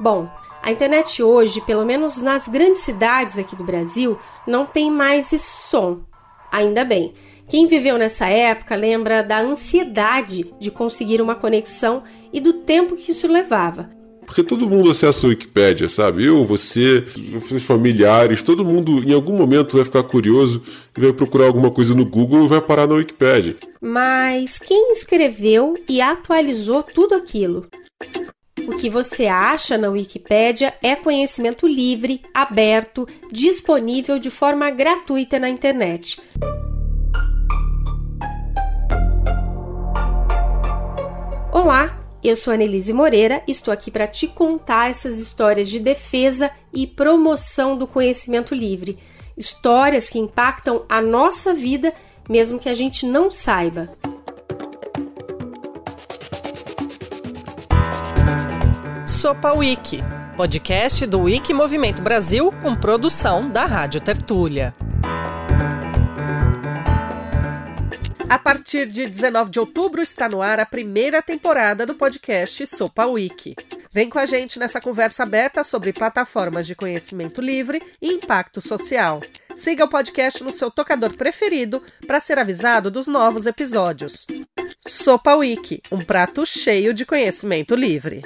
Bom, a internet hoje, pelo menos nas grandes cidades aqui do Brasil, não tem mais esse som. Ainda bem. Quem viveu nessa época lembra da ansiedade de conseguir uma conexão e do tempo que isso levava. Porque todo mundo acessa a Wikipédia, sabe? Eu, você, os familiares, todo mundo em algum momento vai ficar curioso e vai procurar alguma coisa no Google e vai parar na Wikipédia. Mas quem escreveu e atualizou tudo aquilo? O que você acha na Wikipédia é conhecimento livre, aberto, disponível de forma gratuita na internet. Olá, eu sou Annelise Moreira e estou aqui para te contar essas histórias de defesa e promoção do conhecimento livre. Histórias que impactam a nossa vida, mesmo que a gente não saiba. Sopa Wiki, podcast do Wiki Movimento Brasil com produção da Rádio Tertúlia. A partir de 19 de outubro está no ar a primeira temporada do podcast Sopa Wiki. Vem com a gente nessa conversa aberta sobre plataformas de conhecimento livre e impacto social. Siga o podcast no seu tocador preferido para ser avisado dos novos episódios. Sopa Wiki, um prato cheio de conhecimento livre.